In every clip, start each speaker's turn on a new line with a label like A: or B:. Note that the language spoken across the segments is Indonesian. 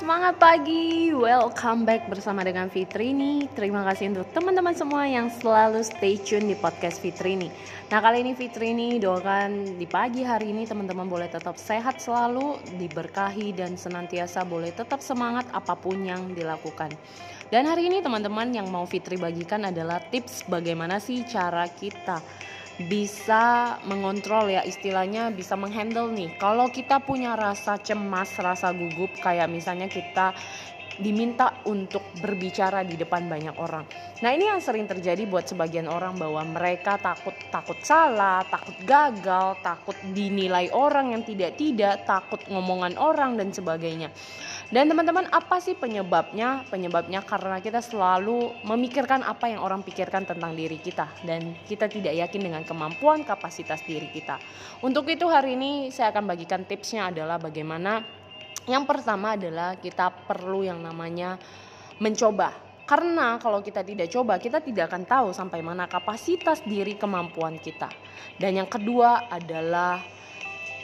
A: Semangat pagi, welcome back bersama dengan Fitri nih. Terima kasih untuk teman-teman semua yang selalu stay tune di podcast Fitri nih. Nah kali ini Fitri nih doakan di pagi hari ini teman-teman boleh tetap sehat selalu, diberkahi dan senantiasa boleh tetap semangat apa pun yang dilakukan. Dan hari ini teman-teman yang mau Fitri bagikan adalah tips bagaimana sih cara kita bisa mengontrol ya istilahnya bisa menghandle nih. Kalau kita punya rasa cemas rasa gugup kayak misalnya kita diminta untuk berbicara di depan banyak orang. Nah ini yang sering terjadi buat sebagian orang bahwa mereka takut takut salah, takut gagal, takut dinilai orang yang tidak tidak, takut ngomongan orang dan sebagainya. Dan teman-teman apa sih penyebabnya? Penyebabnya karena kita selalu memikirkan apa yang orang pikirkan tentang diri kita dan kita tidak yakin dengan kemampuan kapasitas diri kita. Untuk itu hari ini saya akan bagikan tipsnya adalah bagaimana yang pertama adalah kita perlu yang namanya mencoba. Karena kalau kita tidak coba, kita tidak akan tahu sampai mana kapasitas diri kemampuan kita. Dan yang kedua adalah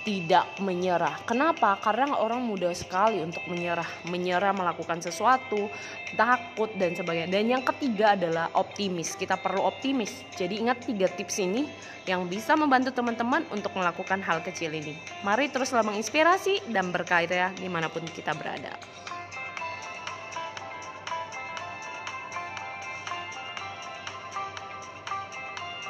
A: tidak menyerah. Kenapa? Karena orang mudah sekali untuk menyerah, menyerah melakukan sesuatu, takut dan sebagainya. Dan yang ketiga adalah optimis. Kita perlu optimis. Jadi ingat tiga tips ini yang bisa membantu teman-teman untuk melakukan hal kecil ini. Mari teruslah menginspirasi dan berkarya di mana pun kita berada.